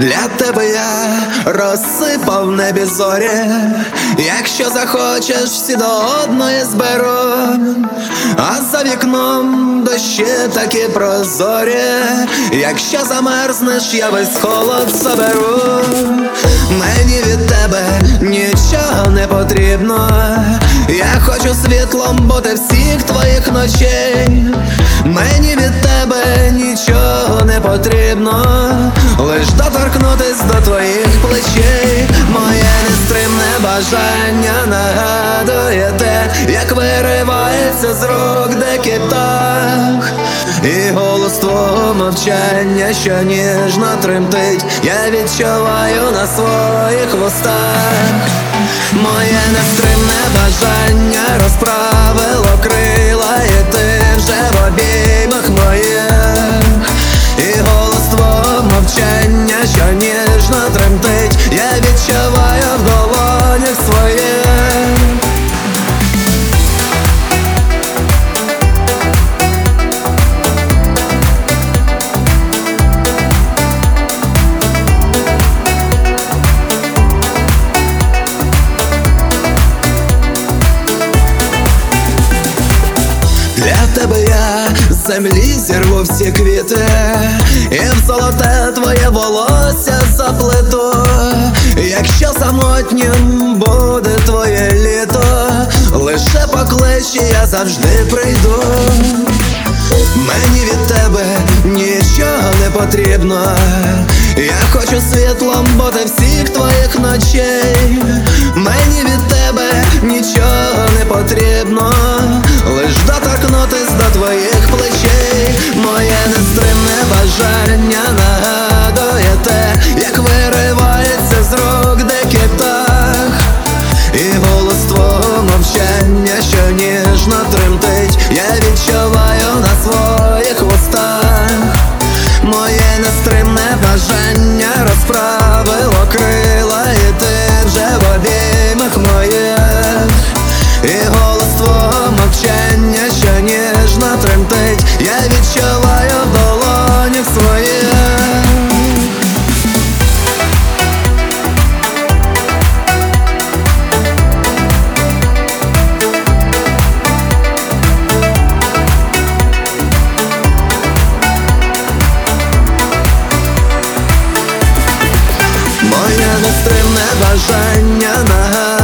Для тебе я розсипав небі зорі, якщо захочеш, всі до одної зберу, а за вікном дощі такі прозорі, якщо замерзнеш, я весь холод заберу. Мені від тебе нічого не потрібно. Я хочу світлом бути всіх твоїх ночей. Мені від тебе нічого не потрібно, лиш доторкнутись до твоїх плечей. Бажання нагадує те, як виривається з рук дикий птах І голос твого мовчання, що ніжно тремтить, я відчуваю на своїх вустах. Моє нестримне бажання розправило крила, і ти вже в обіймах моїх, і голос твого мовчання, що ніжно тремтить, я відчуваю долонях своїх. Для тебе я землі зірву всі квіти, і в золоте твоє волосся заплету. Якщо самотнім буде твоє літо, лише покличі я завжди прийду. Мені від тебе нічого не потрібно. Я хочу світлом бути всіх твоїх ночей. Мені з твого мовчання, що ніжно тримає моє нестримне бажання нагадати